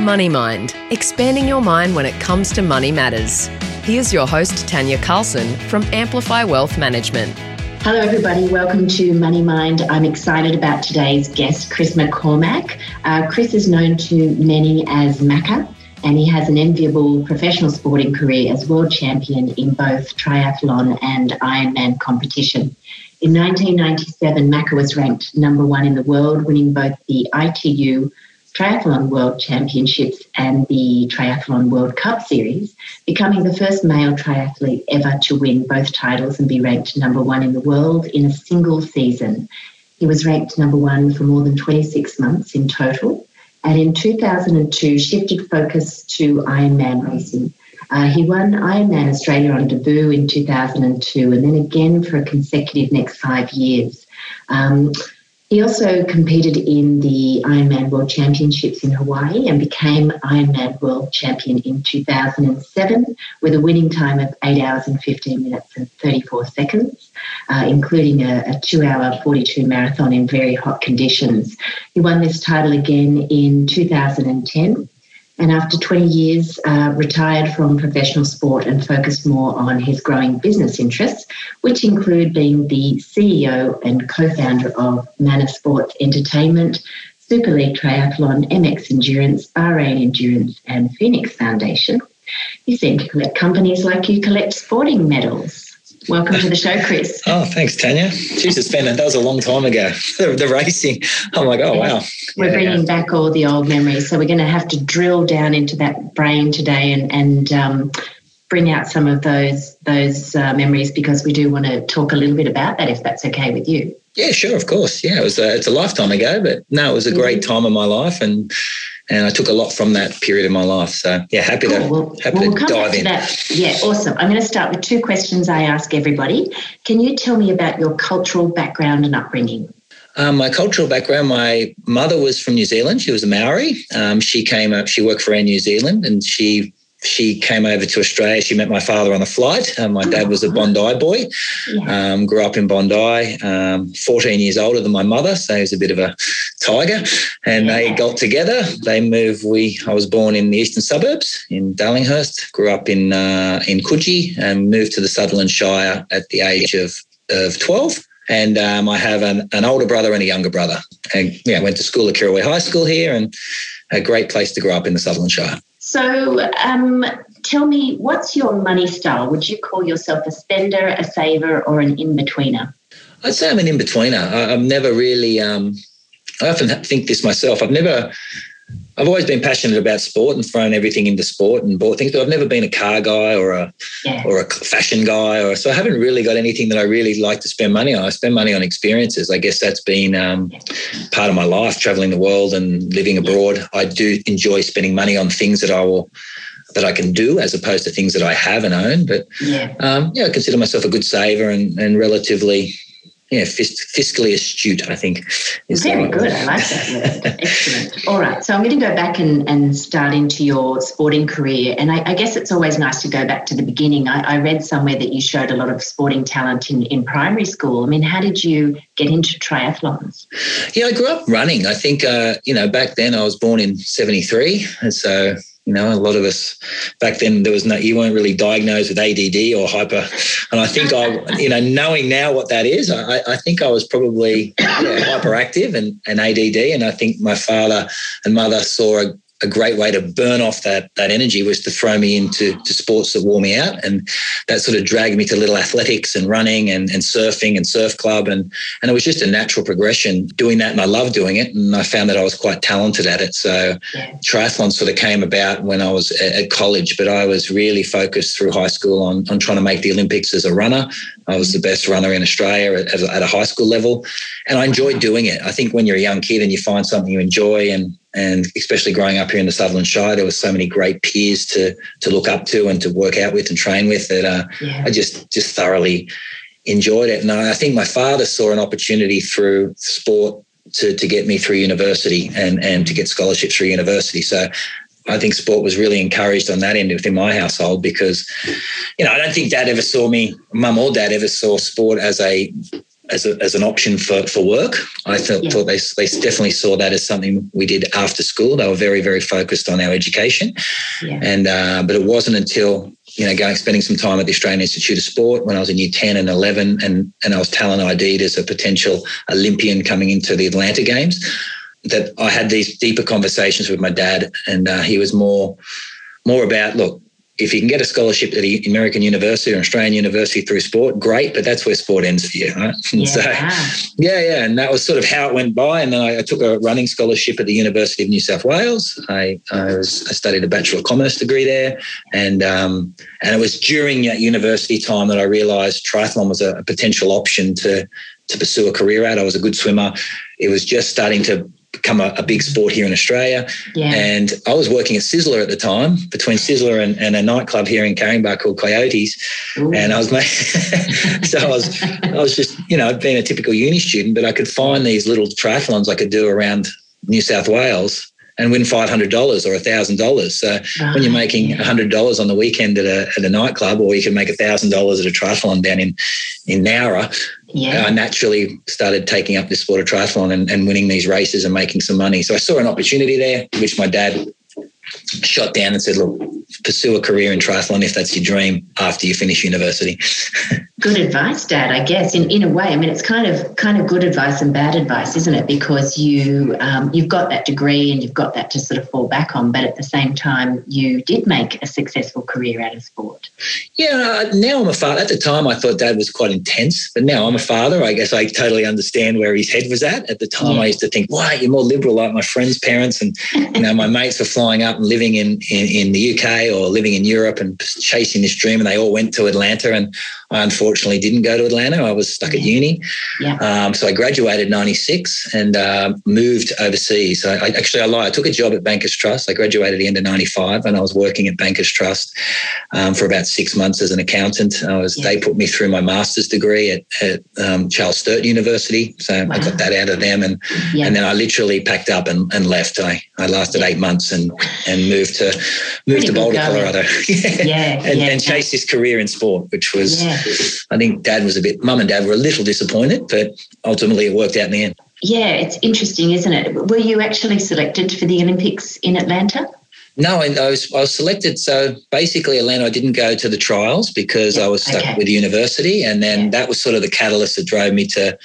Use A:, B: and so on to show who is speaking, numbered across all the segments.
A: Money Mind, expanding your mind when it comes to money matters. Here's your host, Tanya Carlson from Amplify Wealth Management.
B: Hello, everybody. Welcome to Money Mind. I'm excited about today's guest, Chris McCormack. Uh, Chris is known to many as Macca, and he has an enviable professional sporting career as world champion in both triathlon and Ironman competition. In 1997, Macca was ranked number one in the world, winning both the ITU Triathlon World Championships and the Triathlon World Cup Series, becoming the first male triathlete ever to win both titles and be ranked number one in the world in a single season. He was ranked number one for more than 26 months in total, and in 2002 shifted focus to Ironman racing. Uh, he won Ironman Australia on debut in 2002 and then again for a consecutive next five years. Um, he also competed in the Ironman World Championships in Hawaii and became Ironman World Champion in 2007 with a winning time of 8 hours and 15 minutes and 34 seconds, uh, including a, a 2 hour 42 marathon in very hot conditions. He won this title again in 2010 and after 20 years, uh, retired from professional sport and focused more on his growing business interests, which include being the CEO and co-founder of MANA Sports Entertainment, Super League Triathlon, MX Endurance, Bahrain Endurance, and Phoenix Foundation. You seem to collect companies like you collect sporting medals. Welcome to the show, Chris.
C: Oh, thanks, Tanya. Jesus, Ben, that was a long time ago. The, the racing. I'm like, oh, wow.
B: We're yeah, bringing back all the old memories. So we're going to have to drill down into that brain today and, and um, bring out some of those those uh, memories because we do want to talk a little bit about that, if that's okay with you.
C: Yeah, sure, of course. Yeah, it was a, it's a lifetime ago, but no, it was a great mm-hmm. time of my life, and and I took a lot from that period of my life. So yeah, happy cool. to
B: well,
C: happy
B: well,
C: to dive
B: in. That. Yeah, awesome. I'm going to start with two questions I ask everybody. Can you tell me about your cultural background and upbringing?
C: Um, my cultural background, my mother was from New Zealand. She was a Maori. Um, she came up, she worked for Air New Zealand and she she came over to Australia. She met my father on a flight. Um, my dad was a Bondi boy, um, grew up in Bondi, um, 14 years older than my mother. So he was a bit of a tiger. And they got together. They moved. We I was born in the eastern suburbs in Darlinghurst, grew up in uh, in Coogee and moved to the Sutherland Shire at the age of, of 12. And um, I have an, an older brother and a younger brother. And yeah, went to school at Kirrawee High School here and a great place to grow up in the Sutherland Shire.
B: So, um, tell me, what's your money style? Would you call yourself a spender, a saver, or an in betweener?
C: I'd say I'm an in betweener. I'm never really. Um, I often think this myself. I've never I've always been passionate about sport and thrown everything into sport and bought things, but I've never been a car guy or a yeah. or a fashion guy, or so I haven't really got anything that I really like to spend money on. I spend money on experiences. I guess that's been um, part of my life, traveling the world and living abroad. I do enjoy spending money on things that I will that I can do as opposed to things that I have and own. But yeah, um, yeah I consider myself a good saver and, and relatively yeah, fiscally astute, I think.
B: Very good. I like that word. Excellent. All right. So I'm going to go back and, and start into your sporting career. And I, I guess it's always nice to go back to the beginning. I, I, read somewhere that you showed a lot of sporting talent in, in primary school. I mean, how did you get into triathlons?
C: Yeah, I grew up running. I think, uh, you know, back then I was born in 73. And so you know, a lot of us back then there was no you weren't really diagnosed with ADD or hyper. And I think I, you know, knowing now what that is, I, I think I was probably hyperactive and, and ADD. And I think my father and mother saw a, a great way to burn off that that energy was to throw me into to sports that wore me out. And that sort of dragged me to little athletics and running and, and surfing and surf club. And and it was just a natural progression doing that. And I loved doing it. And I found that I was quite talented at it. So yeah. triathlon sort of came about when I was at, college but I was really focused through high school on, on trying to make the Olympics as a runner I was the best runner in Australia at, at a high school level and I enjoyed doing it I think when you're a young kid and you find something you enjoy and and especially growing up here in the Sutherland Shire, there was so many great peers to to look up to and to work out with and train with that uh, yeah. I just just thoroughly enjoyed it. And I think my father saw an opportunity through sport to to get me through university and and to get scholarships through university. So I think sport was really encouraged on that end within my household because, you know, I don't think dad ever saw me, mum or dad ever saw sport as a as, a, as an option for, for work. I thought,
B: Yeah.
C: thought they, they definitely saw that as something we did after school. They were very, very focused on our education.
B: Yeah.
C: And uh, but it wasn't until you know going spending some time at the Australian Institute of Sport when I was in year ten and eleven, and and I was talent ID'd as a potential Olympian coming into the Atlanta Games, that I had these deeper conversations with my dad, and uh, he was more more about look. If you can get a scholarship at the American University or Australian University through sport, great, but that's where sport ends for you, right? And so,
B: Yeah.
C: yeah, yeah, and that was sort of how it went by. And then I, I took a running scholarship at the University of New South Wales. I, I was I studied a Bachelor of Commerce degree there, and um, and it was during that university time that I realised triathlon was a, a potential option to to pursue a career at. I was a good swimmer. It was just starting to become a, a big sport here in Australia.
B: Yeah.
C: And I was working at Sizzler at the time, between Sizzler and, and a nightclub here in Caringbah called Coyotes
B: Ooh.
C: and I was ma- so I was I was just you know being a typical uni student, but I could find these little triathlons I could do around New South Wales and win five hundred dollars or thousand dollars. So when you're
B: ah.
C: making
B: yeah.
C: hundred dollars on the weekend at a at a nightclub, or you can make thousand dollars at a triathlon down in in Nowra,
B: yeah.
C: I naturally started taking up this sport of triathlon and, and winning these races and making some money. So I saw an opportunity there, which my dad shot down and said, "Look, pursue a career in triathlon if that's your dream after you finish university."
B: good advice, Dad. I guess in, in a way. I mean, it's kind of kind of good advice and bad advice, isn't it? Because you um, you've got that degree and you've got that to sort of fall back on, but at the same time, you did make a successful career out of sport.
C: Yeah, now I'm a father. At the time, I thought Dad was quite intense, but now I'm a father. I guess I totally understand where his head was at. At the time,
B: Yeah.
C: I used to think, "Why aren't you more liberal like my friends' parents?" And you know, my mates were flying up and living in, in in the UK or living in Europe and chasing this dream, and they all went to Atlanta. And I unfortunately didn't go to Atlanta. I was stuck at uni.
B: Yeah.
C: Um, so I graduated '96 and uh, moved overseas. I, I actually I lied. I took a job at Bankers Trust. I graduated at the end of '95, and I was working at Bankers Trust um, for about six months as an accountant. I was
B: Yeah.
C: they put me through my master's degree at, at um, Charles Sturt University, so I got that out of them, and
B: Yeah.
C: and then I literally packed up and, and left. I, I lasted eight months and and moved to moved
B: Pretty
C: to Boulder. Colorado, yeah. And, and chased this career in sport, which was. I think Dad was a bit, Mum and Dad were a little disappointed, but ultimately it worked out in the end.
B: Yeah, it's interesting, isn't it? Were you actually selected for the Olympics in Atlanta?
C: No, and I was I was selected. So basically, Atlanta, I didn't go to the trials because I was stuck
B: okay.
C: with university, and then that was sort of the catalyst that drove me to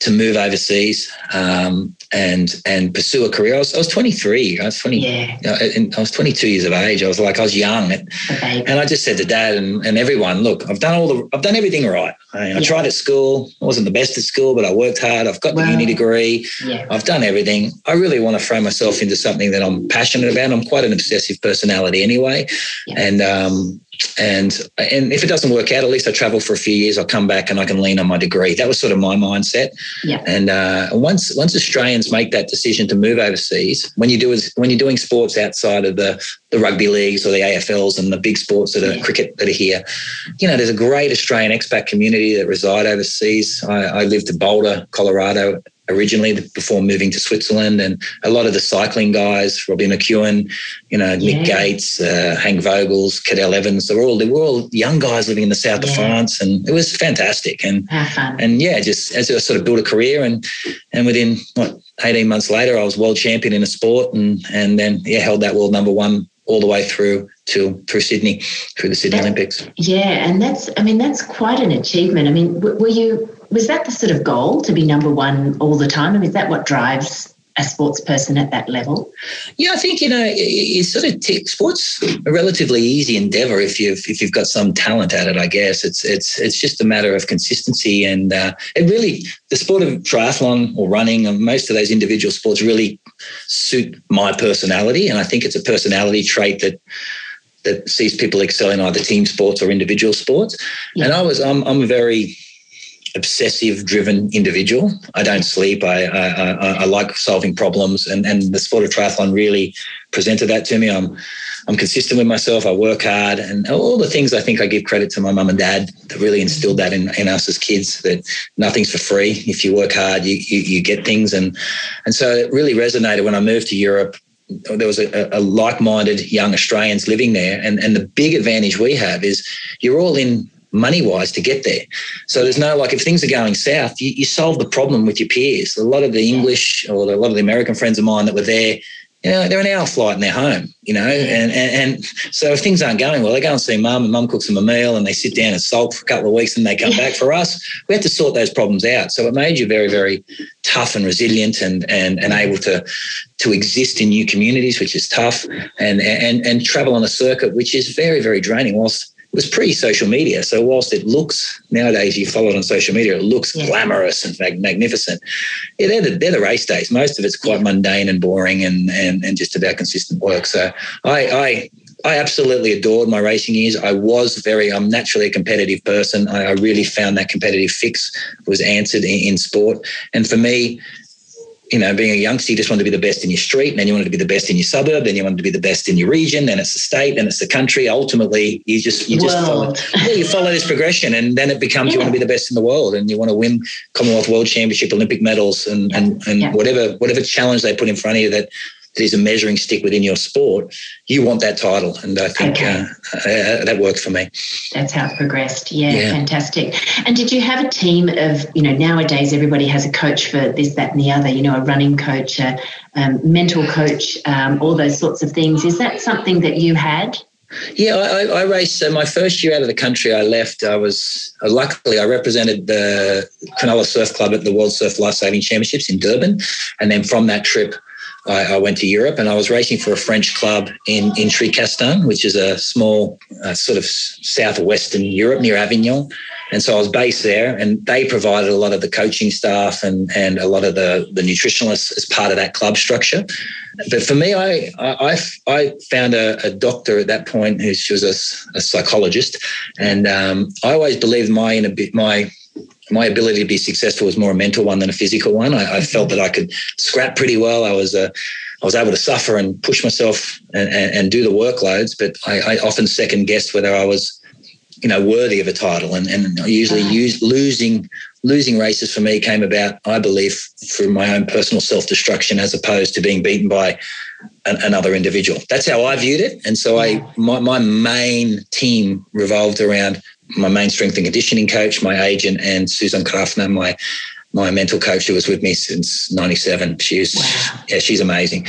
C: to move overseas um, and and pursue a career. I was, I was 23. I was 20.
B: Yeah,
C: and I was 22 years of age. I was like I was young,
B: the baby.
C: and I just said to Dad and, and everyone, look, I've done all the I've done everything right. I, I tried at school. I wasn't the best at school, but I worked hard. I've got the
B: Wow.
C: uni degree.
B: Yeah,
C: I've done everything. I really want to throw myself into something that I'm passionate about. I'm quite an obsessive personality anyway,
B: Yeah.
C: and um, and and if it doesn't work out, at least I travel for a few years. I'll come back and I can lean on my degree. That was sort of my mindset.
B: Yeah.
C: And uh, once once Australians make that decision to move overseas, when you do is when you're doing sports outside of the the rugby leagues or the AFLs and the big sports that are
B: Yeah.
C: cricket that are here, you know, there's a great Australian expat community that reside overseas. I, I lived in Boulder, Colorado originally before moving to Switzerland, and a lot of the cycling guys, Robbie McEwen, you know,
B: Yeah.
C: Nick Gates, uh, Henk Vogels, Cadel Evans, they were all they were all young guys living in the south of France, and it was fantastic. And and yeah, just as I sort of built a career, and and within what eighteen months later, I was world champion in a sport, and and then yeah, held that world number one all the way through to through Sydney, through the Sydney
B: That-
C: Olympics.
B: Yeah, and that's I mean that's quite an achievement. I mean, w- were you was that the sort of goal to be number one all the time? I mean, is that what drives a sports person at that level?
C: Yeah, I think you know it- it's sort of t- sports a relatively easy endeavor if you've if you've got some talent at it. I guess it's it's it's just a matter of consistency, and uh, it really the sport of triathlon or running and most of those individual sports really suit my personality, and I think it's a personality trait that that sees people excel in either team sports or individual sports.
B: Yeah.
C: And I was I'm I'm a very obsessive driven individual. I don't sleep. I, I, I, I like solving problems and, and the sport of triathlon really presented that to me. I'm, I'm consistent with myself. I work hard and all the things I think I give credit to my mum and dad that really instilled that in, in us as kids that nothing's for free. If you work hard, you, you, you get things. And, and so it really resonated when I moved to Europe there was a, a, like-minded young Australians living there, and and the big advantage we have is you're all in money wise to get there. So there's no like if things are going south, you, you solve the problem with your peers. A lot of the English or a lot of the American friends of mine that were there you know, they're an hour flight and they're home, you know, and, and, and so if things aren't going well, they go and see mum and mum cooks them a meal and they sit down and sulk for a couple of weeks and they come back. For us, we had to sort those problems out. So it made you very, very tough and resilient and, and, and able to, to exist in new communities, which is tough and, and, and travel on a circuit, which is very, very draining whilst it was pre-social media. So whilst it looks nowadays, you follow it on social media, it looks yeah. glamorous and magnificent. Yeah, they're the, they're the race days. Most of it's quite mundane and boring and, and, and just about consistent work. So I, I I absolutely adored my racing years. I was very, I'm naturally a competitive person. I, I really found that competitive fix was answered in, in, sport. And for me, you know, being a youngster, you just wanted to be the best in your street, and then you wanted to be the best in your suburb, then you wanted to be the best in your region, then it's the state, then it's the country. Ultimately, you just you just follow, yeah, you follow this progression, and then it becomes yeah. you want to be the best in the world, and you want to win Commonwealth World Championship, Olympic medals, and and and yeah. whatever whatever challenge they put in front of you that that is a measuring stick within your sport, you want that title. And I think okay. uh, uh, that worked for me.
B: That's how it progressed. Yeah, yeah, fantastic. And did you have a team of, you know, nowadays everybody has a coach for this, that, and the other, you know, a running coach, a um, mental coach, um, all those sorts of things. Is that something that you had?
C: Yeah, I, I raced. So my first year out of the country, I left. I was uh, luckily I represented the Cronulla Surf Club at the World Surf Life Saving Championships in Durban, and then from that trip, I, I, went to Europe and I was racing for a French club in, in Tricastin, which is a small uh, sort of southwestern Europe near Avignon. And so I was based there and they provided a lot of the coaching staff and, and a lot of the, the nutritionalists as part of that club structure. But for me, I, I, I found a, a doctor at that point who she was a, a psychologist. And um, I always believed my, my my ability to be successful was more a mental one than a physical one. I, I felt that I could scrap pretty well. I was uh, I was able to suffer and push myself and, and, and do the workloads, but I, I, often second guessed whether I was, you know, worthy of a title. And, and usually use losing losing races for me came about, I believe, through my own personal self destruction as opposed to being beaten by an, another individual. That's how I viewed it. And so I my, my main team revolved around my main strength and conditioning coach, my agent, and Susan Krafner, my my mental coach who was with me since 97 she's wow. yeah she's amazing.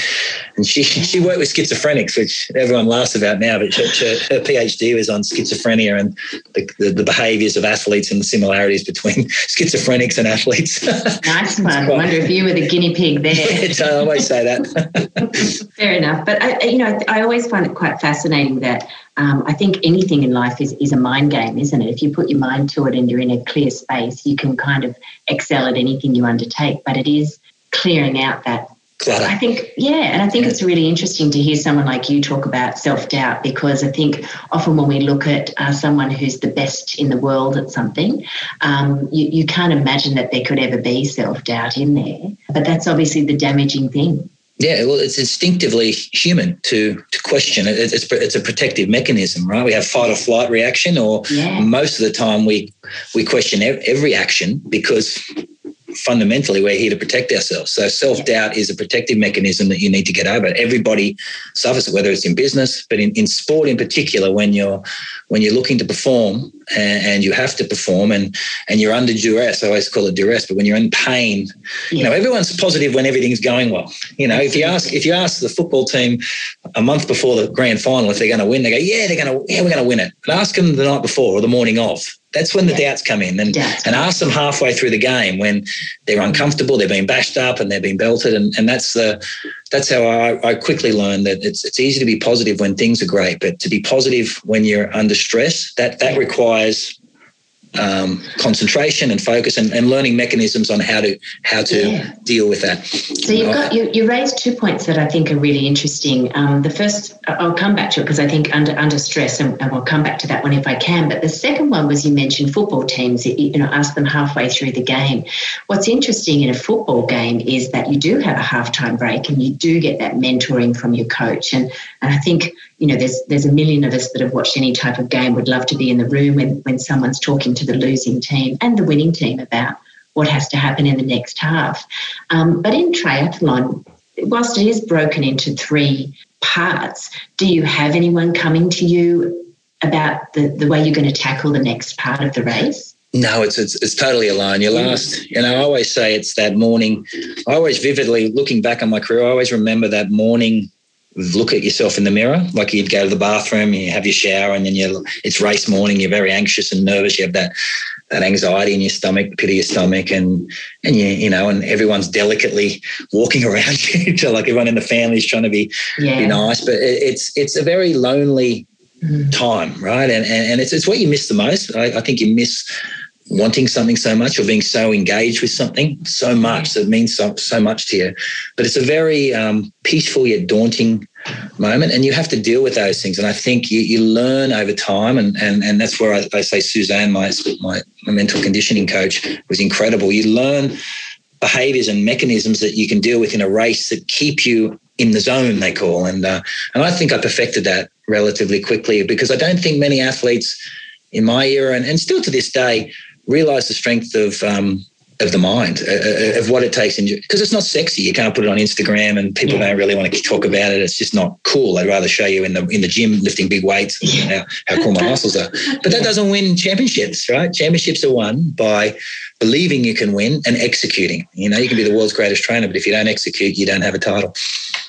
C: And she she worked with schizophrenics which everyone laughs about now but she, her phd was on schizophrenia and the, the, the, behaviors of athletes and the similarities between schizophrenics and athletes.
B: Nice one. i wonder if you were the guinea pig there.
C: Yeah, i always say that.
B: Fair enough. But I, you know i always find it quite fascinating that um, I think anything in life is, is a mind game, isn't it? If you put your mind to it and you're in a clear space, you can kind of excel at anything you undertake. But it is clearing out that
C: clutter.
B: I think, yeah, and I think it's really interesting to hear someone like you talk about self doubt because I think often when we look at uh, someone who's the best in the world at something, um, you, you can't imagine that there could ever be self doubt in there. But that's obviously the damaging thing.
C: Yeah, well, it's instinctively human to to question. It's it's a protective mechanism, right? We have fight or flight reaction, or yeah. most of the time we we question every action because fundamentally we're here to protect ourselves. So self doubt is a protective mechanism that you need to get over. Everybody suffers it, whether it's in business, but in, in sport in particular, when you're when you're looking to perform and, and you have to perform and and you're under duress. I always call it duress, but when you're in pain, yeah. you know everyone's positive when everything's going well. You know, if you ask if you ask the football team a month before the grand final if they're going to win, they go, yeah, they're going to yeah, we're going to win it. But ask them the night before or the morning of that's when the yeah. doubts come in and, and ask them halfway through the game when they're uncomfortable, they're being bashed up and they're being belted. And, and that's the that's how I, I quickly learned that it's it's easy to be positive when things are great, but to be positive when you're under stress, that that requires um, concentration and focus and, and, learning mechanisms on how to how to yeah. deal with that.
B: So you've got you, you raised two points that I think are really interesting. Um, the first, I'll come back to it because I think under under stress, and, and, we'll come back to that one if I can. But the second one was you mentioned football teams. You know, ask them halfway through the game. What's interesting in a football game is that you do have a halftime break and you do get that mentoring from your coach. And and I think you know, there's there's a million of us that have watched any type of game would love to be in the room when, when someone's talking to the losing team and the winning team about what has to happen in the next half. Um, but in triathlon, whilst it is broken into three parts, do you have anyone coming to you about the, the way you're going to tackle the next part of the race?
C: No, it's, it's it's totally alone. Your last, you know, I always say it's that morning. I always vividly looking back on my career, I always remember that morning look at yourself in the mirror like you'd go to the bathroom you have your shower and then you it's race morning you're very anxious and nervous you have that that anxiety in your stomach pit of your stomach and and you you know and everyone's delicately walking around you to like everyone in the family is trying to be, yeah. be nice but it, it's it's a very lonely mm. time right and, and and it's it's what you miss the most I, I think you miss wanting something so much or being so engaged with something so much that means so, so much to you. But it's a very um, peaceful yet daunting moment and you have to deal with those things. And I think you, you learn over time and, and, and that's where I, I say Suzanne, my, my, mental conditioning coach was incredible. You learn behaviors and mechanisms that you can deal with in a race that keep you in the zone they call and uh, and I think I perfected that relatively quickly because I don't think many athletes in my era and, and still to this day realize the strength of um, of the mind uh, uh of what it takes because it's not sexy. You can't put it on instagram and people yeah. don't really want to talk about it. It's just not cool. I'd rather show you in the in the gym lifting big weights yeah. how, how cool my muscles are. But that doesn't win championships right? Championships are won by believing you can win and executing. You know you can be the world's greatest trainer but if you don't execute you don't have a title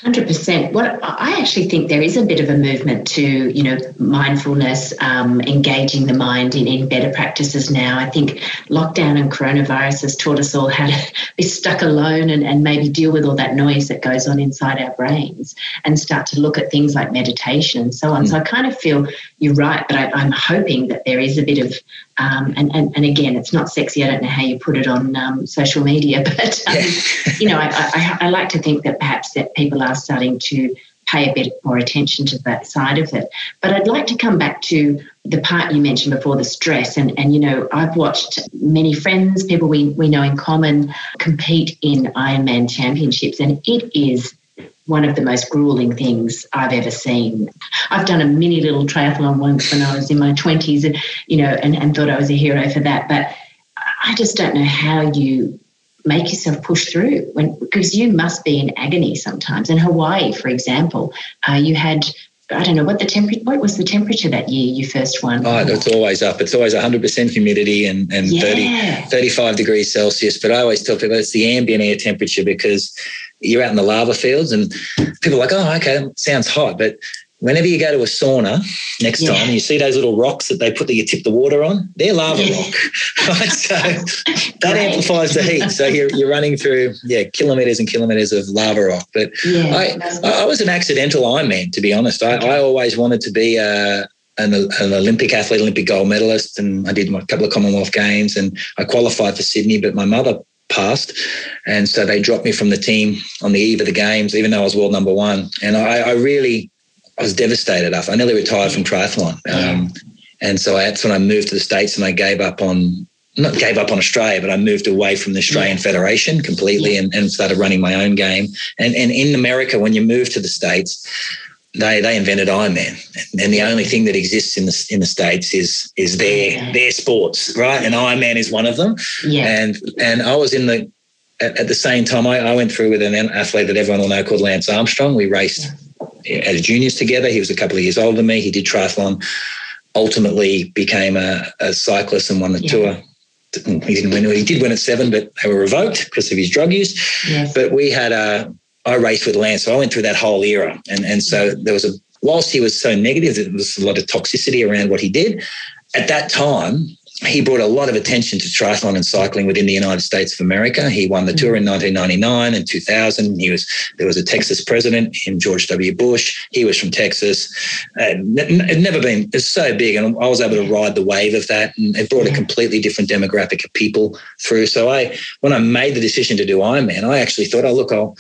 B: Hundred percent. What I actually think there is a bit of a movement to, you know, mindfulness, um, engaging the mind in, in better practices now. I think lockdown and coronavirus has taught us all how to be stuck alone and, and maybe deal with all that noise that goes on inside our brains and start to look at things like meditation and so on. Mm. So I kind of feel you're right, but I, am hoping that there is a bit of um, and, and, and again, it's not sexy. I don't know how you put it on um, social media, but um, you know, I, I, I, like to think that perhaps that people are starting to pay a bit more attention to that side of it. But I'd like to come back to the part you mentioned before, the stress. And, and you know, I've watched many friends, people we, we know in common, compete in Ironman championships, and it is one of the most grueling things I've ever seen. I've done a mini little triathlon once when I was in my 20s, and, you know, and, and thought I was a hero for that. But I just don't know how you make yourself push through when because you must be in agony sometimes. In Hawaii, for example, uh, you had I don't know what the temperature. What was the temperature that year you first won?
C: Oh, it's always up. It's always 100% humidity and, and yeah. 30, 35 degrees Celsius. But I always tell people it's the ambient air temperature because you're out in the lava fields and people are like, oh, okay, sounds hot. But whenever you go to a sauna next yeah. time, you see those little rocks that they put that you tip the water on, they're lava yeah. rock. Right? So that amplifies the heat. So you're, you're running through, yeah, kilometers and kilometers of lava rock. But yeah, I, I was an accidental Ironman, to be honest. I, I always wanted to be a, an, an, Olympic athlete, Olympic gold medalist, and I did a couple of Commonwealth Games, and I qualified for Sydney. But my mother passed. And so they dropped me from the team on the eve of the games, even though I was world number one. And I, I really, I was devastated after. I nearly retired from triathlon. Um, and so that's when I moved to the States and I gave up on, not gave up on Australia, but I moved away from the Australian yeah. Federation completely and, and started running my own game. And, and in America, when you move to the States, they they invented Ironman, and the only thing that exists in the in the states is is their yeah. their sports, right? And Ironman is one of them. Yeah. And and I was in the at, at the same time I, I, went through with an athlete that everyone will know called Lance Armstrong. We raced yeah. as juniors together. He was a couple of years older than me. He did triathlon. Ultimately, became a, a cyclist and won the yeah. tour he didn't win. He did win at seven, but they were revoked because of his drug use. Yes. But we had a I raced with Lance, so I went through that whole era, and and so there was a whilst he was so negative, there was a lot of toxicity around what he did. At that time, he brought a lot of attention to triathlon and cycling within the United States of America. He won the tour in 1999 and 2000. He was there was a Texas president in George W. Bush. He was from Texas. Uh, it never been it's so big, and I was able to ride the wave of that, and it brought a completely different demographic of people through. So I, when I made the decision to do Ironman, I actually thought, oh look, I'll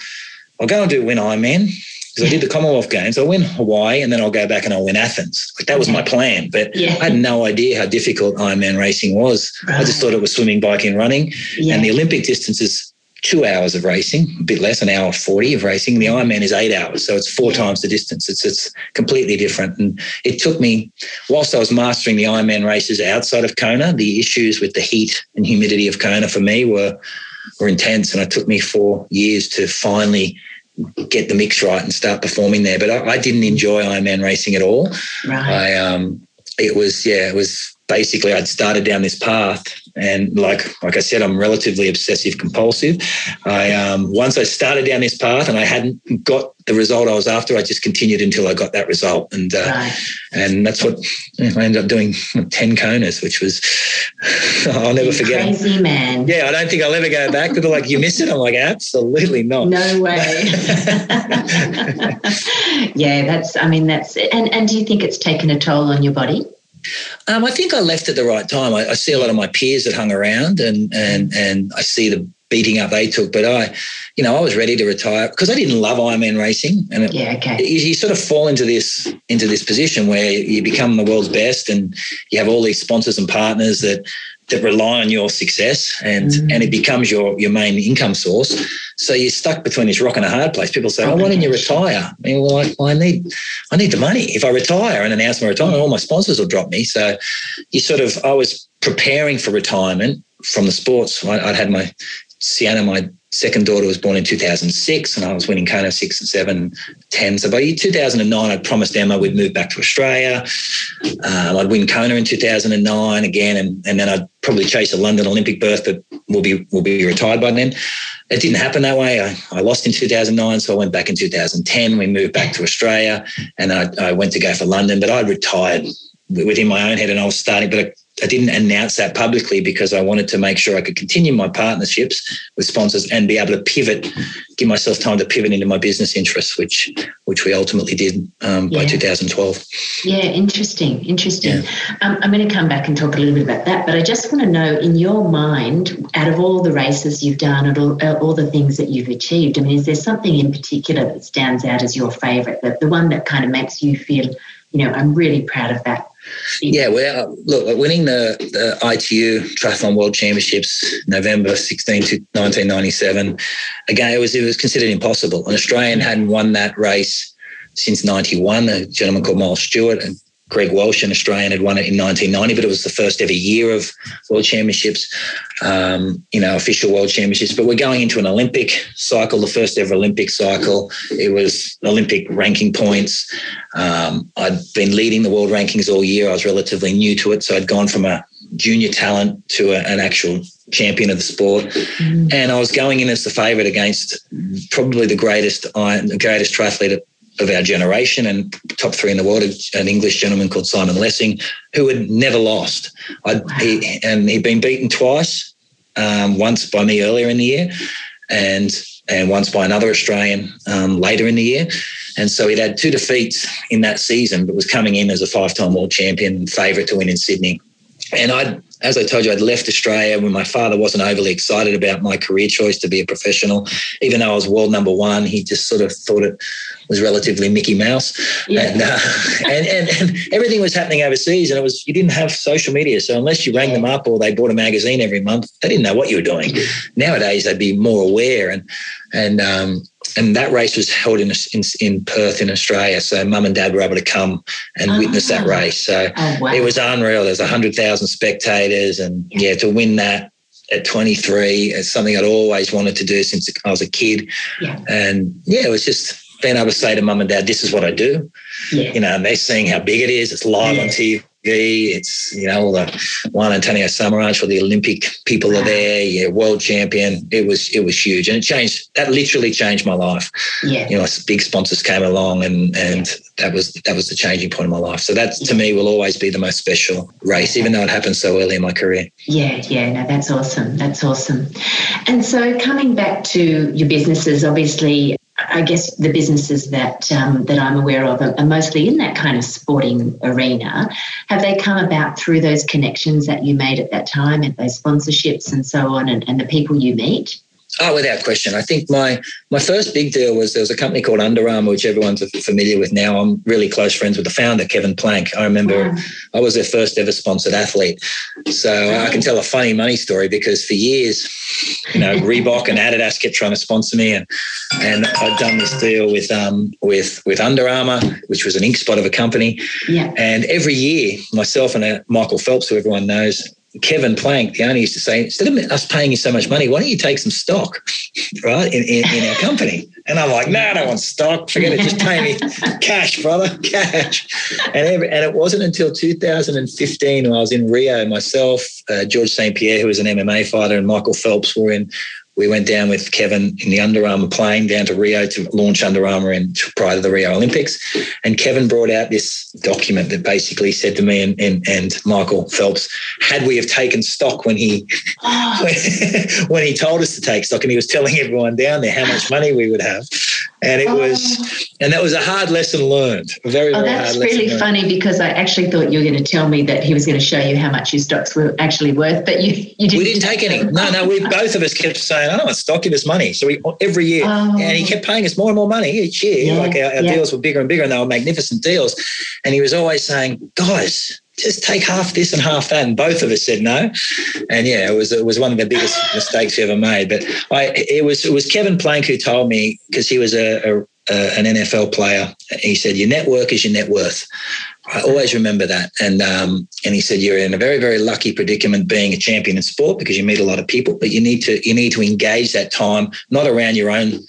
C: I'll go and do win Ironman because I did the Commonwealth Games. I'll win Hawaii and then I'll go back and I'll win Athens. Like that was my plan. But yeah. I had no idea how difficult Ironman racing was. Right. I just thought it was swimming, biking, running. Yeah. And the Olympic distance is two hours of racing, a bit less, an hour 40 of racing. The Ironman is eight hours. So it's four times the distance. It's, it's completely different. And it took me, whilst I was mastering the Ironman races outside of Kona, the issues with the heat and humidity of Kona for me were, were intense. And it took me four years to finally get the mix right and start performing there. But I, I didn't enjoy Ironman racing at all. Right. I um, it was yeah, it was basically I'd started down this path and like like I said, I'm relatively obsessive compulsive. I um, once I started down this path and I hadn't got the result I was after, I just continued until I got that result, and uh, right. and that's what I ended up doing ten Konas, which was I'll never forget.
B: Crazy man.
C: Yeah, I don't think I'll ever go back. People like, you miss it. I'm like, absolutely not.
B: No way. yeah, that's. I mean, that's. And and do you think it's taken a toll on your body?
C: Um, I think I left at the right time. I, I, see a lot of my peers that hung around, and and and I see the beating up they took. But I, you know, I was ready to retire because I didn't love Ironman racing,
B: and it, yeah, okay.
C: You, you, sort of fall into this into this position where you become the world's best, and you have all these sponsors and partners that that rely on your success and mm. and it becomes your your main income source. So you're stuck between this rock and a hard place. People say, "Oh, why don't you retire?" I mean, well, I, well, I need I need the money. If I retire and announce my retirement, all my sponsors will drop me. So you sort of I was preparing for retirement from the sports. I, would had my Sienna, my second daughter was born in 2006 and I was winning Kona 6 and 7, 10. So by 2009, I'd promised Emma we'd move back to Australia. Um, I'd win Kona in 2009 again, and, and then I'd probably chase a London Olympic berth, but we'll be, we'll be retired by then. It didn't happen that way. I, I lost in 2009, so I went back in 2010. We moved back to Australia and I, I went to go for London, but I'd retired within my own head and I was starting, but I didn't announce that publicly because I wanted to make sure I could continue my partnerships with sponsors and be able to pivot, give myself time to pivot into my business interests, which which we ultimately did um, yeah. by 2012.
B: Yeah, interesting, interesting. Yeah. Um, I'm going to come back and talk a little bit about that, but I just want to know, in your mind, out of all the races you've done and all, uh, all the things that you've achieved, I mean, is there something in particular that stands out as your favourite, the, the one that kind of makes you feel, you know, I'm really proud of that
C: yeah, well, look, winning the, the ITU Triathlon World Championships November 16 to 1997, again, it was it was considered impossible. An Australian hadn't won that race since 91. A gentleman called Miles Stewart and Greg Welch, an Australian, had won it in 1990, but it was the first ever year of World Championships, um, you know, official World Championships. But we're going into an Olympic cycle, the first ever Olympic cycle. It was Olympic ranking points. Um, I'd been leading the world rankings all year. I was relatively new to it, so I'd gone from a junior talent to a, an actual champion of the sport. Mm. And I was going in as the favourite against probably the greatest, the greatest triathlete of our generation and top three in the world, an English gentleman called Simon Lessing, who had never lost. Wow. He, and he'd been beaten twice, um, once by me earlier in the year and and once by another Australian um, later in the year. And so he'd had two defeats in that season, but was coming in as a five-time world champion favourite to win in Sydney. And I'd as I told you, I'd left Australia when my father wasn't overly excited about my career choice to be a professional. Even though I was world number one, he just sort of thought it was relatively Mickey Mouse. Yeah. And, uh, and, and, and, everything was happening overseas, and it was you didn't have social media. So unless you rang them up or they bought a magazine every month, they didn't know what you were doing. Nowadays, they'd be more aware. And, and um, and that race was held in, in, in Perth in Australia. So mum and dad were able to come and oh, witness that race. So oh, wow. it was unreal. There's hundred thousand spectators, and yeah. yeah, to win that at 23, it's something I'd always wanted to do since I was a kid. Yeah. And yeah, it was just being able to say to mum and dad, "This is what I do." Yeah. You know, and they're seeing how big it is. It's live on TV. It's you know all the Juan Antonio Samaranch for the Olympic people are there. Yeah, world champion. It was it was huge, and it changed. That literally changed my life.
B: Yeah,
C: you know, big sponsors came along, and and yeah. that was that was the changing point of my life. So that to me will always be the most special race, even though it happened so early in my career.
B: Yeah, yeah, no, that's awesome. That's awesome. And so coming back to your businesses, obviously I guess the businesses that um, that I'm aware of are, are, mostly in that kind of sporting arena. Have they come about through those connections that you made at that time and those sponsorships and so on, and, and the people you meet?
C: Oh, without question. I think my my first big deal was there was a company called Under Armour, which everyone's familiar with now. I'm really close friends with the founder, Kevin Plank. I remember wow. I was their first ever sponsored athlete. So I can tell a funny money story because for years, you know, Reebok and Adidas kept trying to sponsor me, and and I'd done this deal with um with with Under Armour, which was an ink spot of a company.
B: Yeah.
C: And every year, myself and uh, Michael Phelps, who everyone knows, Kevin Plank, the owner, used to say, instead of us paying you so much money, why don't you take some stock, right, in, in, in our company? And I'm like, no, I don't want stock. Forget it. Just pay me cash, brother, cash. And every, and it wasn't until 2015 when I was in Rio myself, uh, George St. Pierre, who was an MMA fighter, and Michael Phelps were in we went down with Kevin in the Under Armour plane down to Rio to launch Under Armour in, prior to the Rio Olympics. And Kevin brought out this document that basically said to me and, and, and Michael Phelps, had we have taken stock when he oh. when, when he told us to take stock and he was telling everyone down there how much money we would have, and it oh. was and that was a hard lesson learned a very,
B: oh,
C: very
B: that's really funny because i actually thought you were going to tell me that he was going to show you how much your stocks were actually worth but you, you didn't
C: we didn't take any no no we both of us kept saying i don't want stock give us money so we every year oh. and he kept paying us more and more money each year yeah. like our, our yeah. deals were bigger and bigger and they were magnificent deals and he was always saying guys just take half this and half that. And both of us said no. And yeah, it was it was one of the biggest mistakes we ever made. But I it was it was Kevin Plank who told me because he was a, a, a, an NFL player. He said your network is your net worth. I always remember that. And um, and he said you're in a very very lucky predicament being a champion in sport because you meet a lot of people, but you need to you need to engage that time not around your own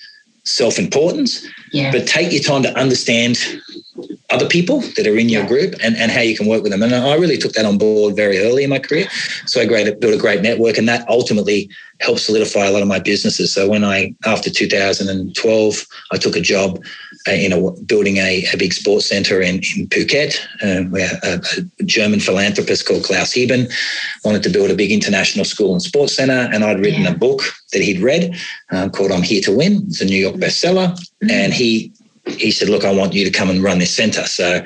C: self importance, yeah. but take your time to understand other people that are in your group and, and how you can work with them. And I really took that on board very early in my career. So I great, built a great network and that ultimately helped solidify a lot of my businesses. So when I, after 2012, I took a job uh, in a, building a, a big sports center in, in Phuket, uh, where a, a, German philanthropist called Klaus Heben wanted to build a big international school and sports center. And I'd written yeah. a book that he'd read um, called I'm Here to Win. It's a New York bestseller. Mm-hmm. And he he he said, "Look, I want you to come and run this centre." So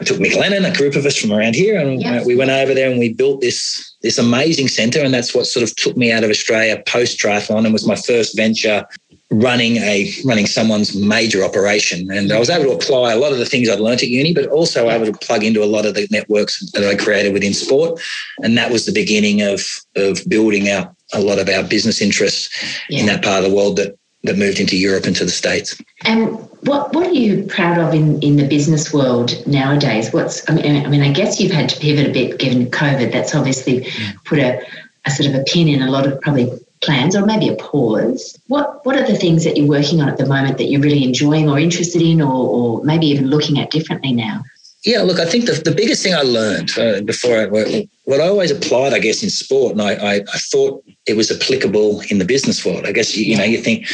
C: I took Mick Lennon, a group of us from around here, and uh, yes. we went over there and we built this this amazing centre. And that's what sort of took me out of Australia post triathlon and was my first venture running a running someone's major operation. And I was able to apply a lot of the things I'd learned at uni, but also able to plug into a lot of the networks that I created within sport. And that was the beginning of of building out a lot of our business interests yeah. in that part of the world that that moved into Europe and to the States.
B: And what what are you proud of in, in the business world nowadays? What's I mean, I mean, I guess you've had to pivot a bit given COVID. That's obviously put a, a sort of a pin in a lot of probably plans or maybe a pause. What what are the things that you're working on at the moment that you're really enjoying or interested in or, or maybe even looking at differently now?
C: Yeah, look, I think the, the biggest thing I learned uh, before I, what I always applied, I guess, in sport, and I, I, I, thought it was applicable in the business world. I guess, you, you know, you think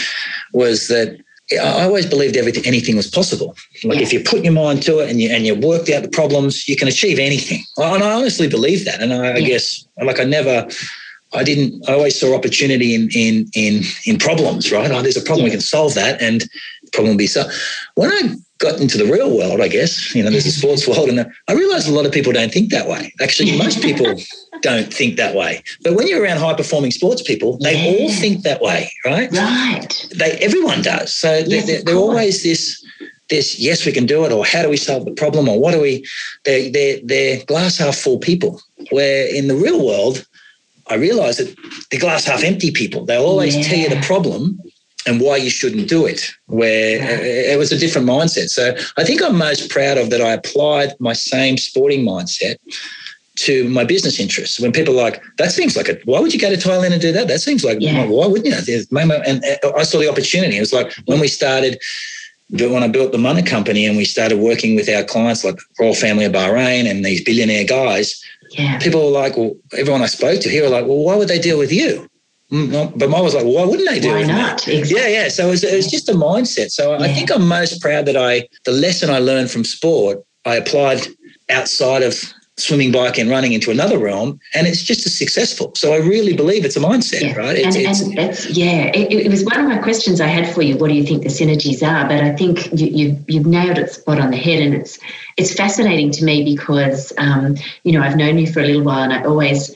C: was that I always believed everything, anything was possible. Like yeah. if you put your mind to it and you and you worked out the problems, you can achieve anything. And I honestly believe that. And I, I guess, like, I never, I didn't. I always saw opportunity in in in in problems. Right? Oh, there's a problem. Yeah. We can solve that, and problem will be solved. When I got into the real world, I guess you know, there's a sports world, and I realized a lot of people don't think that way. Actually, most people don't think that way. But when you're around high performing sports people, they yeah. all think that way, right?
B: Right.
C: They everyone does. So yes, they're, they're always this this yes we can do it or how do we solve the problem or what do we they're, they're, they're glass half full people where in the real world i realize that the glass half empty people they'll always yeah. tell you the problem and why you shouldn't do it where it was a different mindset so i think i'm most proud of that i applied my same sporting mindset to my business interests. When people are like, that seems like a, why would you go to Thailand and do that? That seems like, yeah. why wouldn't you? And I saw the opportunity. It was like when we started, when I built the Money Company and we started working with our clients like Royal Family of Bahrain and these billionaire guys, yeah. people were like, well, everyone I spoke to here were like, well, why would they deal with you? Mm, but mine was like, why wouldn't they do
B: why
C: it?
B: not?
C: Exactly. Yeah, yeah. So it was, it was, just a mindset. So yeah. I think I'm most proud that I, the lesson I learned from sport, I applied outside of swimming, bike, and running into another realm, and it's just as successful. So I really believe it's a mindset, yeah. right?
B: It's, and, it's, and that's, yeah, it, it, was one of my questions I had for you. What do you think the synergies are? But I think you, you you've nailed it spot on the head, and it's it's fascinating to me because um, you know I've known you for a little while, and I always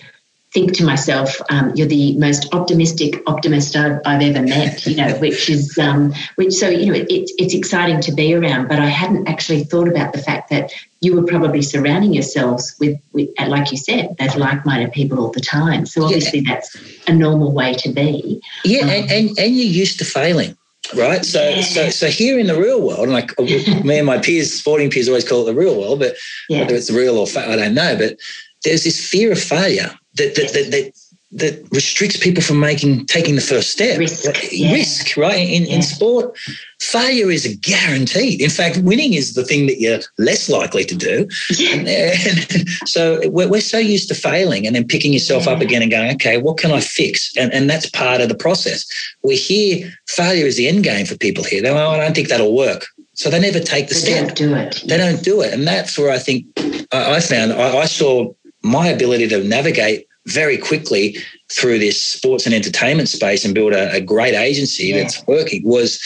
B: think to myself, um, you're the most optimistic optimist I've, I've ever met, you know, which is, um, which so, you know, it, it's exciting to be around, but I hadn't actually thought about the fact that you were probably surrounding yourselves with, with like you said, those like-minded people all the time. So obviously yeah. that's a normal way to be.
C: Yeah, um, and, and, and you're used to failing right? So, yeah. so, so here in the real world, and like me and my peers, sporting peers, always call it the real world, but yeah. whether it's real or fake, I don't know. But there's this fear of failure that that, that, that that restricts people from making taking the first step.
B: Risk, yeah.
C: risk right? In, yeah. in sport, failure is a guaranteed. In fact, winning is the thing that you're less likely to do. Yeah. And so we're, we're, so used to failing and then picking yourself up again and going, okay, what can I fix? And, and that's part of the process. We hear failure is the end game for people here. They oh, I don't think that'll work. So they never take the
B: they
C: step.
B: Don't do it.
C: They don't do it. And that's where I think I, I found I, I saw my ability to navigate very quickly through this sports and entertainment space and build a, a great agency yeah. that's working was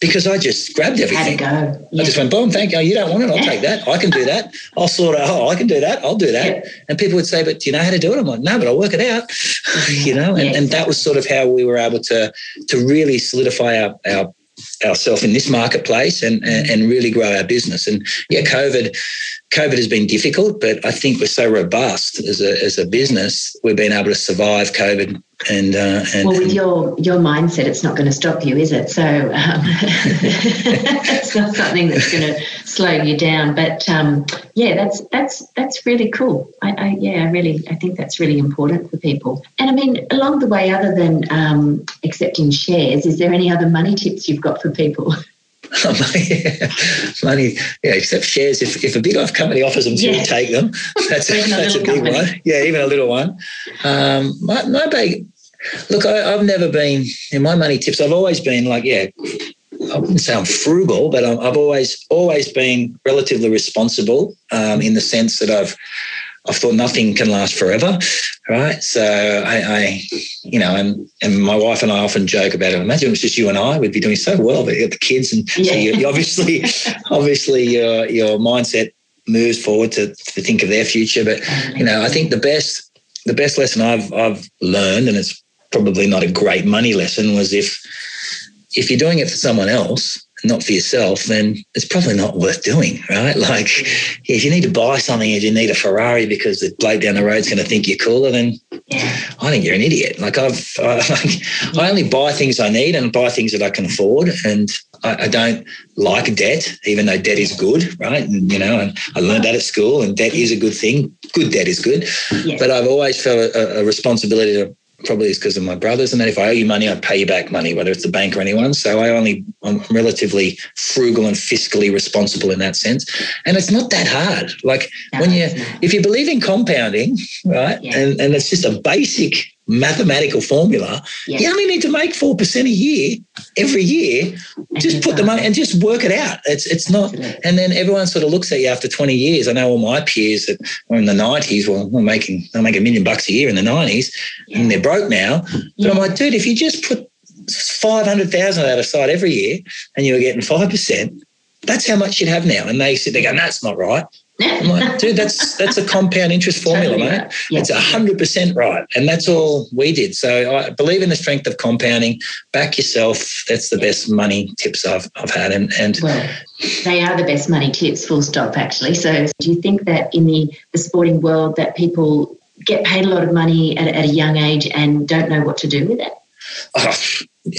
C: because I just grabbed everything.
B: Yeah.
C: I just went, boom, thank you. You don't want it? I'll take that. I can do that. I'll sort it. Oh, I can do that. I'll do that. Yeah. And people would say, but do you know how to do it? I'm like, no, but I'll work it out. you know, and, and that was sort of how we were able to to really solidify our, our ourselves in this marketplace and, and, and really grow our business. And yeah, COVID COVID has been difficult, but I think we're so robust as a, as a business, we've been able to survive COVID. And, uh, and
B: well, with your your mindset, it's not going to stop you, is it? So um, it's not something that's going to slow you down. But um, yeah, that's that's that's really cool. I, I, yeah, I really I think that's really important for people. And I mean, along the way, other than um, accepting shares, is there any other money tips you've got for people?
C: money, yeah, except shares. If, if a big enough company offers them to take them, that's, a, that's a, big company. one. Yeah, even a little one. Um, my, my big, look, I, have never been, in my money tips, I've always been like, yeah, I wouldn't say I'm frugal, but i have always always been relatively responsible um, in the sense that I've I thought nothing can last forever, right? So I, I, you know, and and my wife and I often joke about it. Imagine it was just you and I, we'd be doing so well. But you got the kids, and yeah. so you, you obviously, obviously, your your mindset moves forward to to think of their future. But you know, I think the best the best lesson I've I've learned, and it's probably not a great money lesson, was if if you're doing it for someone else, not for yourself, then it's probably not worth doing, right? Like, if you need to buy something, if you need a Ferrari because the bloke down the road's going to think you're cooler, then. I think you're an idiot. Like, I've, I, like, I only buy things I need and buy things that I can afford, and I, I, don't like debt, even though debt is good, right? And you know, and I learned that at school, and debt is a good thing. Good debt is good, yeah. but I've always felt a, a responsibility to probably is because of my brothers and that if I owe you money, I pay you back money, whether it's the bank or anyone. So I only, I'm relatively frugal and fiscally responsible in that sense. And it's not that hard. Like no, when you, if you believe in compounding, right, yeah. and, and it's just a basic mathematical formula, yeah. you only need to make 4% a year every year. Just put the money and just work it out. It's it's not, and then everyone sort of looks at you after 20 years. I know all my peers that were in the 90s, well, they're making, they'll make a million bucks a year in the 90s yeah. and they're broke now. But yeah. I'm like, dude, if you just put 500,000 out of sight every year and you were getting 5%, that's how much you'd have now. And they sit there going, that's not right. I'm like, dude, that's that's a compound interest formula, totally mate. Right. Yeah. It's hundred percent right, and that's all we did. So I believe in the strength of compounding. Back yourself. That's the best money tips I've I've had, and and
B: well, they are the best money tips. Full stop. Actually, so do you think that in the the sporting world that people get paid a lot of money at, at a young age and don't know what to do with it?
C: Oh,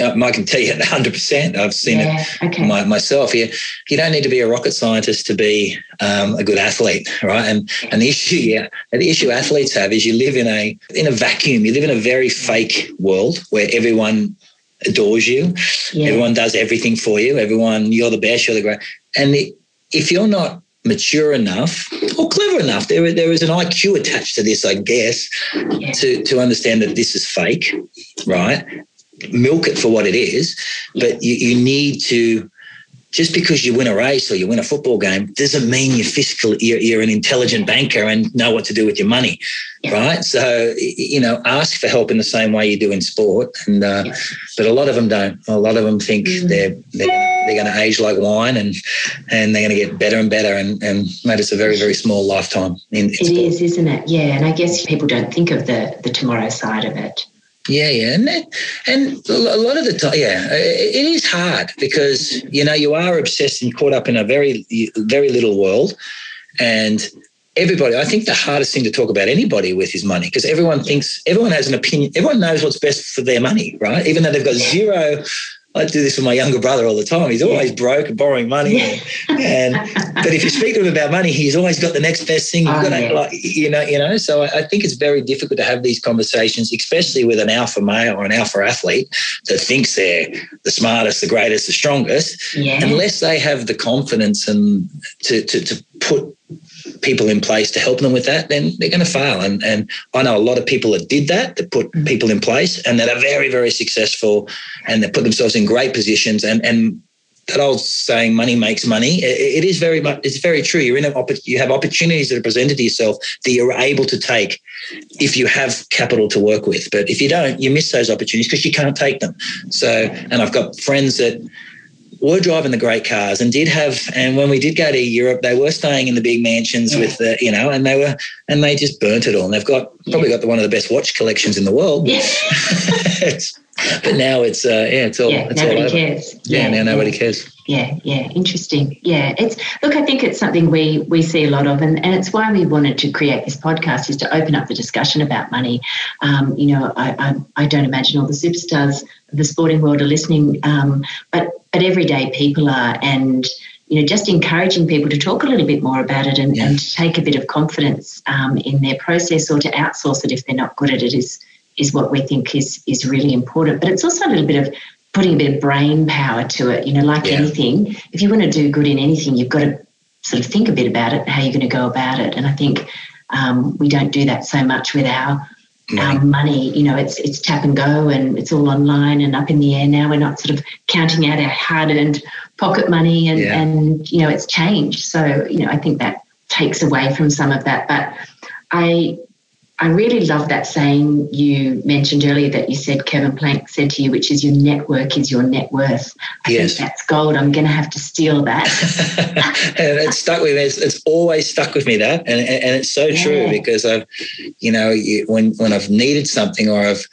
C: I can tell you 100%. I've seen yeah, it okay. my, myself. You, you don't need to be a rocket scientist to be um, a good athlete, right? And and the issue, yeah, the issue athletes have is you live in a in a vacuum. You live in a very fake world where everyone adores you, yeah. everyone does everything for you, everyone you're the best, you're the great. And the, if you're not mature enough or clever enough. There, there is an IQ attached to this, I guess, yeah. to, to understand that this is fake, right? Milk it for what it is, but you, you need to just because you win a race or you win a football game doesn't mean you're fiscal you're, you're, an intelligent banker and know what to do with your money yeah. right so you know ask for help in the same way you do in sport and uh, yeah. but a lot of them don't a lot of them think mm. they're they're, they're going to age like wine and and they're going to get better and better and and mate it's a very very small lifetime in, in
B: It sport. is, isn't it yeah and i guess people don't think of the the tomorrow side of it
C: yeah, yeah, and and a lot of the time, yeah, it is hard because you know you are obsessed and caught up in a very very little world, and everybody. I think the hardest thing to talk about anybody with is money because everyone thinks everyone has an opinion. Everyone knows what's best for their money, right? Even though they've got zero I do this with my younger brother all the time. He's always broke and borrowing money. And, and, but if you speak to him about money, he's always got the next best thing. Oh, yeah. like, you know, you know. So I, I, think it's very difficult to have these conversations, especially with an alpha male or an alpha athlete that thinks they're the smartest, the greatest, the strongest, yeah. unless they have the confidence and to, to, to put people in place to help them with that, then they're going to fail. And and I know a lot of people that did that, that put mm. people in place and that are very, very successful and they put themselves in great positions. And and that old saying, "Money makes money." it is very much. It's very true. You're in a, you have opportunities that are presented to yourself that you're able to take if you have capital to work with. But if you don't, you miss those opportunities because you can't take them. So, and I've got friends that were driving the great cars and did have and when we did go to Europe they were staying in the big mansions yeah. with the you know and they were and they just burnt it all and they've got probably got the, one of the best watch collections in the world yeah. but now it's uh, yeah it's all
B: yeah,
C: it's
B: nobody all cares.
C: Yeah, now nobody cares.
B: Yeah yeah interesting. Yeah it's look i think it's something we we see a lot of and, and it's why we wanted to create this podcast is to open up the discussion about money. Um, you know I, I, I don't imagine all the superstars of the sporting world are listening um, but but everyday people are and you know just encouraging people to talk a little bit more about it and, yeah. and take a bit of confidence um, in their process or to outsource it if they're not good at it is is what we think is is really important but it's also a little bit of putting a bit of brain power to it. You know, like yeah. anything, if you want to do good in anything, you've got to sort of think a bit about it, how you're going to go about it. And I think um, we don't do that so much with our our money. You know, it's it's tap and go, and it's all online and up in the air now. We're not sort of counting out our hard-earned pocket money, and yeah. and you know, it's changed. So you know, I think that takes away from some of that. But I I really love that saying you mentioned earlier that you said Kevin Plank said to you, which is your network is your net worth. I yes. think that's gold. I'm going to have to steal that.
C: and it's stuck with me. It's, it's, always stuck with me that, and and it's so yeah. true because I've, you know, when when I've needed something or I've,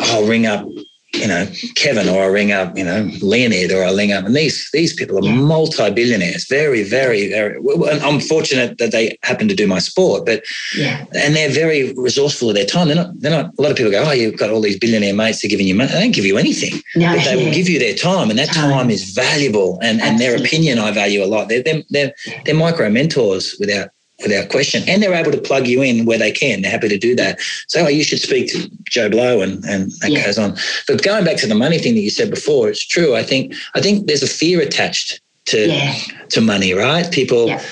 C: oh, I'll ring up you know, Kevin or I ring up, you know, Leonid or I ring up. And these these people are yeah. multi-billionaires, very, very, very. Well, I'm fortunate that they happen to do my sport, but yeah. and they're very resourceful of their time. They're not. They're not. A lot of people go, "Oh, you've got all these billionaire mates. They're giving you money." They don't give you anything. No, but they will give you their time, and that time, time is valuable. And and their opinion, I value a lot. They're they're they're, they're micro mentors without without question. And they're able to plug you in where they can. They're happy to do that. So oh, you should speak to Joe Blow and, and that yeah. goes on. But going back to the money thing that you said before, it's true. I think I think there's a fear attached to yeah. to money, right? People, yeah.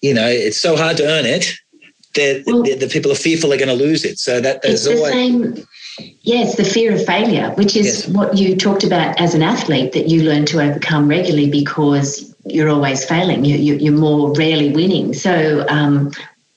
C: you know, it's so hard to earn it. that well, the, the, people are fearful they're going to lose it. So that there's
B: it's
C: always.
B: The same, yeah, it's the fear of failure, which is yes. what you talked about as an athlete that you learn to overcome regularly because you're always failing. You, are more rarely winning. So um,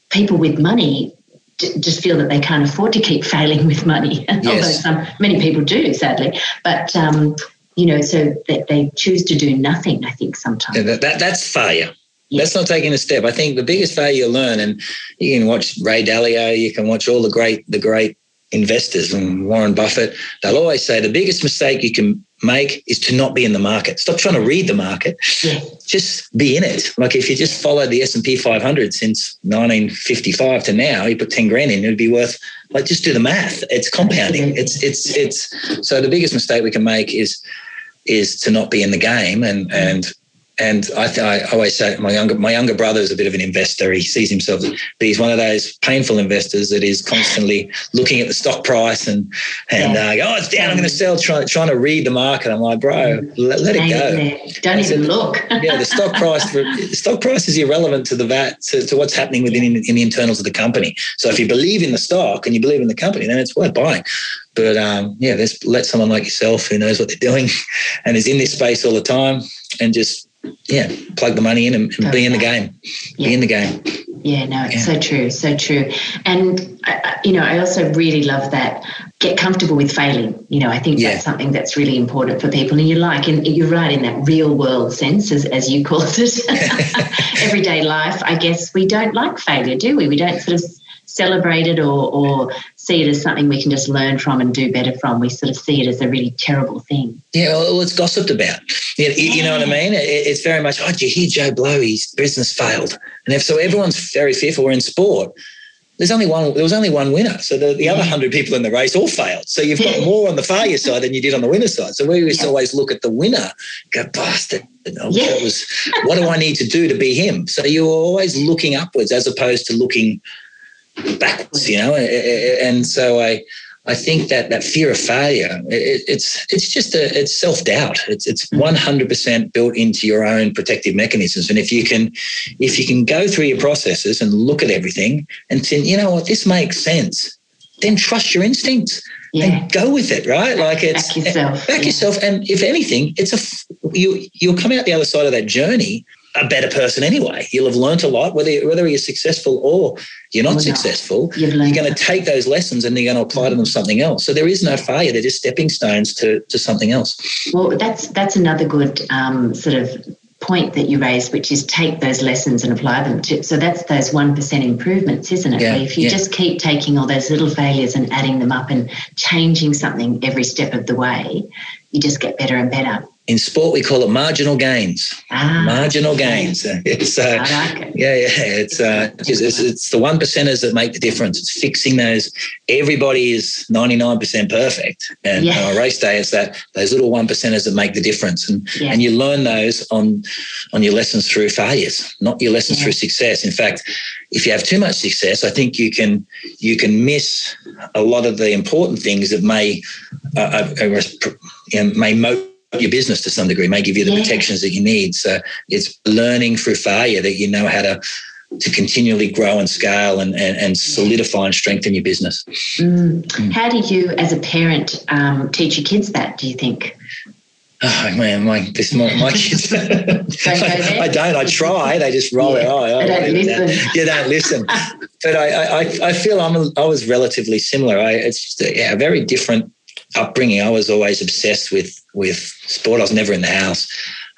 B: people with money just feel that they can't afford to keep failing with money. Yes. Although some many people do, sadly. But um, you know, so that they choose to do nothing. I think sometimes
C: yeah, that, that, that's failure. That's not taking a step. I think the biggest failure you learn, and you can watch Ray Dalio, you can watch all the great the great investors and Warren Buffett. They'll always say the biggest mistake you can make is to not be in the market. Stop trying to read the market. Yeah. Just be in it. Like if you just follow the S&P 500 since 1955 to now, you put 10 grand in, it'd be worth like just do the math. It's compounding. It's it's it's so the biggest mistake we can make is is to not be in the game and and and I, th- I always say my younger my younger brother is a bit of an investor. He sees himself, but he's one of those painful investors that is constantly looking at the stock price and and yeah. uh, oh it's down, I'm going to sell. Trying trying to read the market. I'm like, bro, let, let it
B: go. Don't even look.
C: yeah, the stock price the stock price is irrelevant to the VAT to, to what's happening within in, in the internals of the company. So if you believe in the stock and you believe in the company, then it's worth buying. But um, yeah, let's let someone like yourself who knows what they're doing and is in this space all the time and just yeah, plug the money in and, and be in the game. Yeah. Be in the game.
B: Yeah, no, it's yeah. so true, so true. And uh, you know, I also really love that. Get comfortable with failing. You know, I think yeah. that's something that's really important for people. And you like, and you're right in that real world sense, as, as you called it, everyday life. I guess we don't like failure, do we? We don't sort of celebrate it or, or see it as something we can just learn from and do better from. We sort of see it as a really terrible thing.
C: Yeah, well, it's gossiped about. You, you know what I mean? It, it's very much, oh, did you hear Joe Blow? His business failed. And if so, everyone's very fearful. We're in sport. there's only one. There was only one winner. So the, the
B: Yeah.
C: other hundred people in the race all failed. So you've got more on the failure side than you did on the winner side. So we used to always look at the winner, go bastard.
B: Yeah.
C: that was what do I need to do to be him? So you're always looking upwards as opposed to looking backwards. You know, and so I. I think that that fear of failure, it, it's it's just a it's self doubt. It's it's mm. one hundred percent built into your own protective mechanisms. And if you can, if you can go through your processes and look at everything and think, you know what, this makes sense, then trust your instincts
B: Yeah.
C: and go with it. Right? Like it's
B: Back yourself.
C: back
B: yeah.
C: yourself. And if anything, it's a you you'll come out the other side of that journey a better person anyway. You'll have learnt a lot, whether whether you're successful or you're not
B: not.
C: successful.
B: You've
C: You're going to take those lessons and you're going to apply them to something else. So there is no failure; they're just stepping stones to to something else.
B: Well, that's that's another good um, sort of point that you raised, which is take those lessons and apply them to. So that's those one percent improvements, isn't it?
C: Yeah,
B: if you
C: yeah.
B: just keep taking all those little failures and adding them up and changing something every step of the way, you just get better and better.
C: In sport, we call it marginal gains.
B: Ah,
C: Marginal gains. It's uh,
B: I like it.
C: Yeah, yeah. It's, uh, it's, it's, it's the one percenters that make the difference. It's fixing those. Everybody is 99% perfect. And
B: Yeah.
C: on a race day, it's that those little one percenters that make the difference. And,
B: Yeah.
C: and you learn those on, on your lessons through failures, not your lessons
B: Yeah.
C: through success. In fact, if you have too much success, I think you can, you can miss a lot of the important things that may, uh, uh, uh, you know, may motivate your business to some degree, may give you the
B: Yeah.
C: protections that you need. So it's learning through failure that you know how to to continually grow and scale and, and, and solidify and strengthen your business.
B: Mm. How do you, as a parent, um, teach your kids that? Do you think?
C: Oh man, my this my, my kids.
B: there?
C: I, don't. I try. They just roll
B: Yeah,
C: their eye.
B: they
C: Oh,
B: don't
C: yeah,
B: listen.
C: You don't listen. But I, I, I feel I'm a, I was relatively similar. I, it's just a, yeah, a very different upbringing. I was always obsessed with with sport. I was never in the house.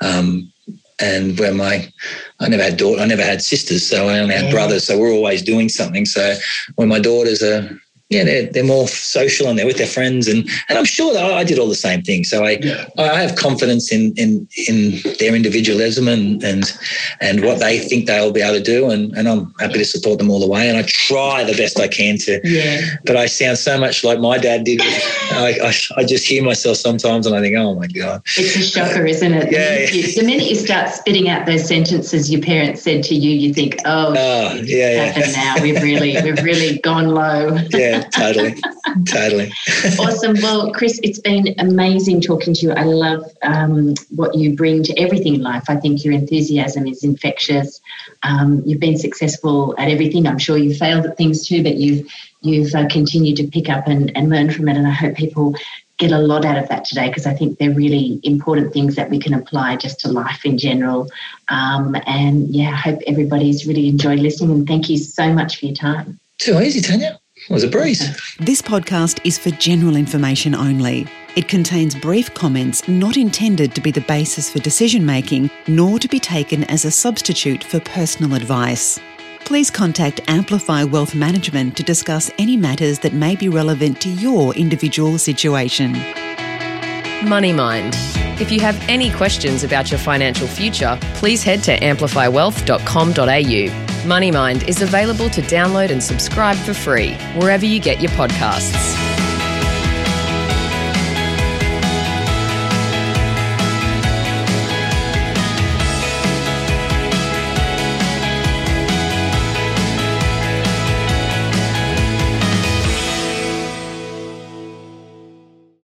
C: Um, and where my I never had daughter, I never had sisters, so I only had
B: Yeah.
C: brothers. So we're always doing something. So when my daughters are yeah, they're, they're more social and they're with their friends, and and I'm sure that I did all the same thing. So I I have confidence in in in their individualism and and and what they think they'll be able to do, and and I'm happy to support them all the way. And I try the best I can to
B: Yeah.
C: but I sound so much like my dad did. I, I, I just hear myself sometimes and I think, oh my God.
B: It's a shocker, isn't it? The,
C: Yeah,
B: minute you, the minute you start spitting out those sentences your parents said to you, you think, "Oh,
C: Oh,
B: it's
C: yeah, yeah.
B: now. We've really, we've really gone low."
C: Yeah, totally. totally.
B: awesome. Well, Chris, it's been amazing talking to you. I love um, what you bring to everything in life. I think your enthusiasm is infectious. Um, you've been successful at everything. I'm sure you've failed at things too, but you've you've uh, continued to pick up and, and learn from it. And I hope people get a lot out of that today because I think they're really important things that we can apply just to life in general. Um, and yeah, I hope everybody's really enjoyed listening. And thank you so much for your time.
C: Too easy, Tanya. It was a breeze.
D: This podcast is for general information only. It contains brief comments not intended to be the basis for decision making, nor to be taken as a substitute for personal advice. Please contact Amplify Wealth Management to discuss any matters that may be relevant to your individual situation.
A: Money Mind. If you have any questions about your financial future, please head to amplifywealth.com.au. Money Mind is available to download and subscribe for free wherever you get your podcasts.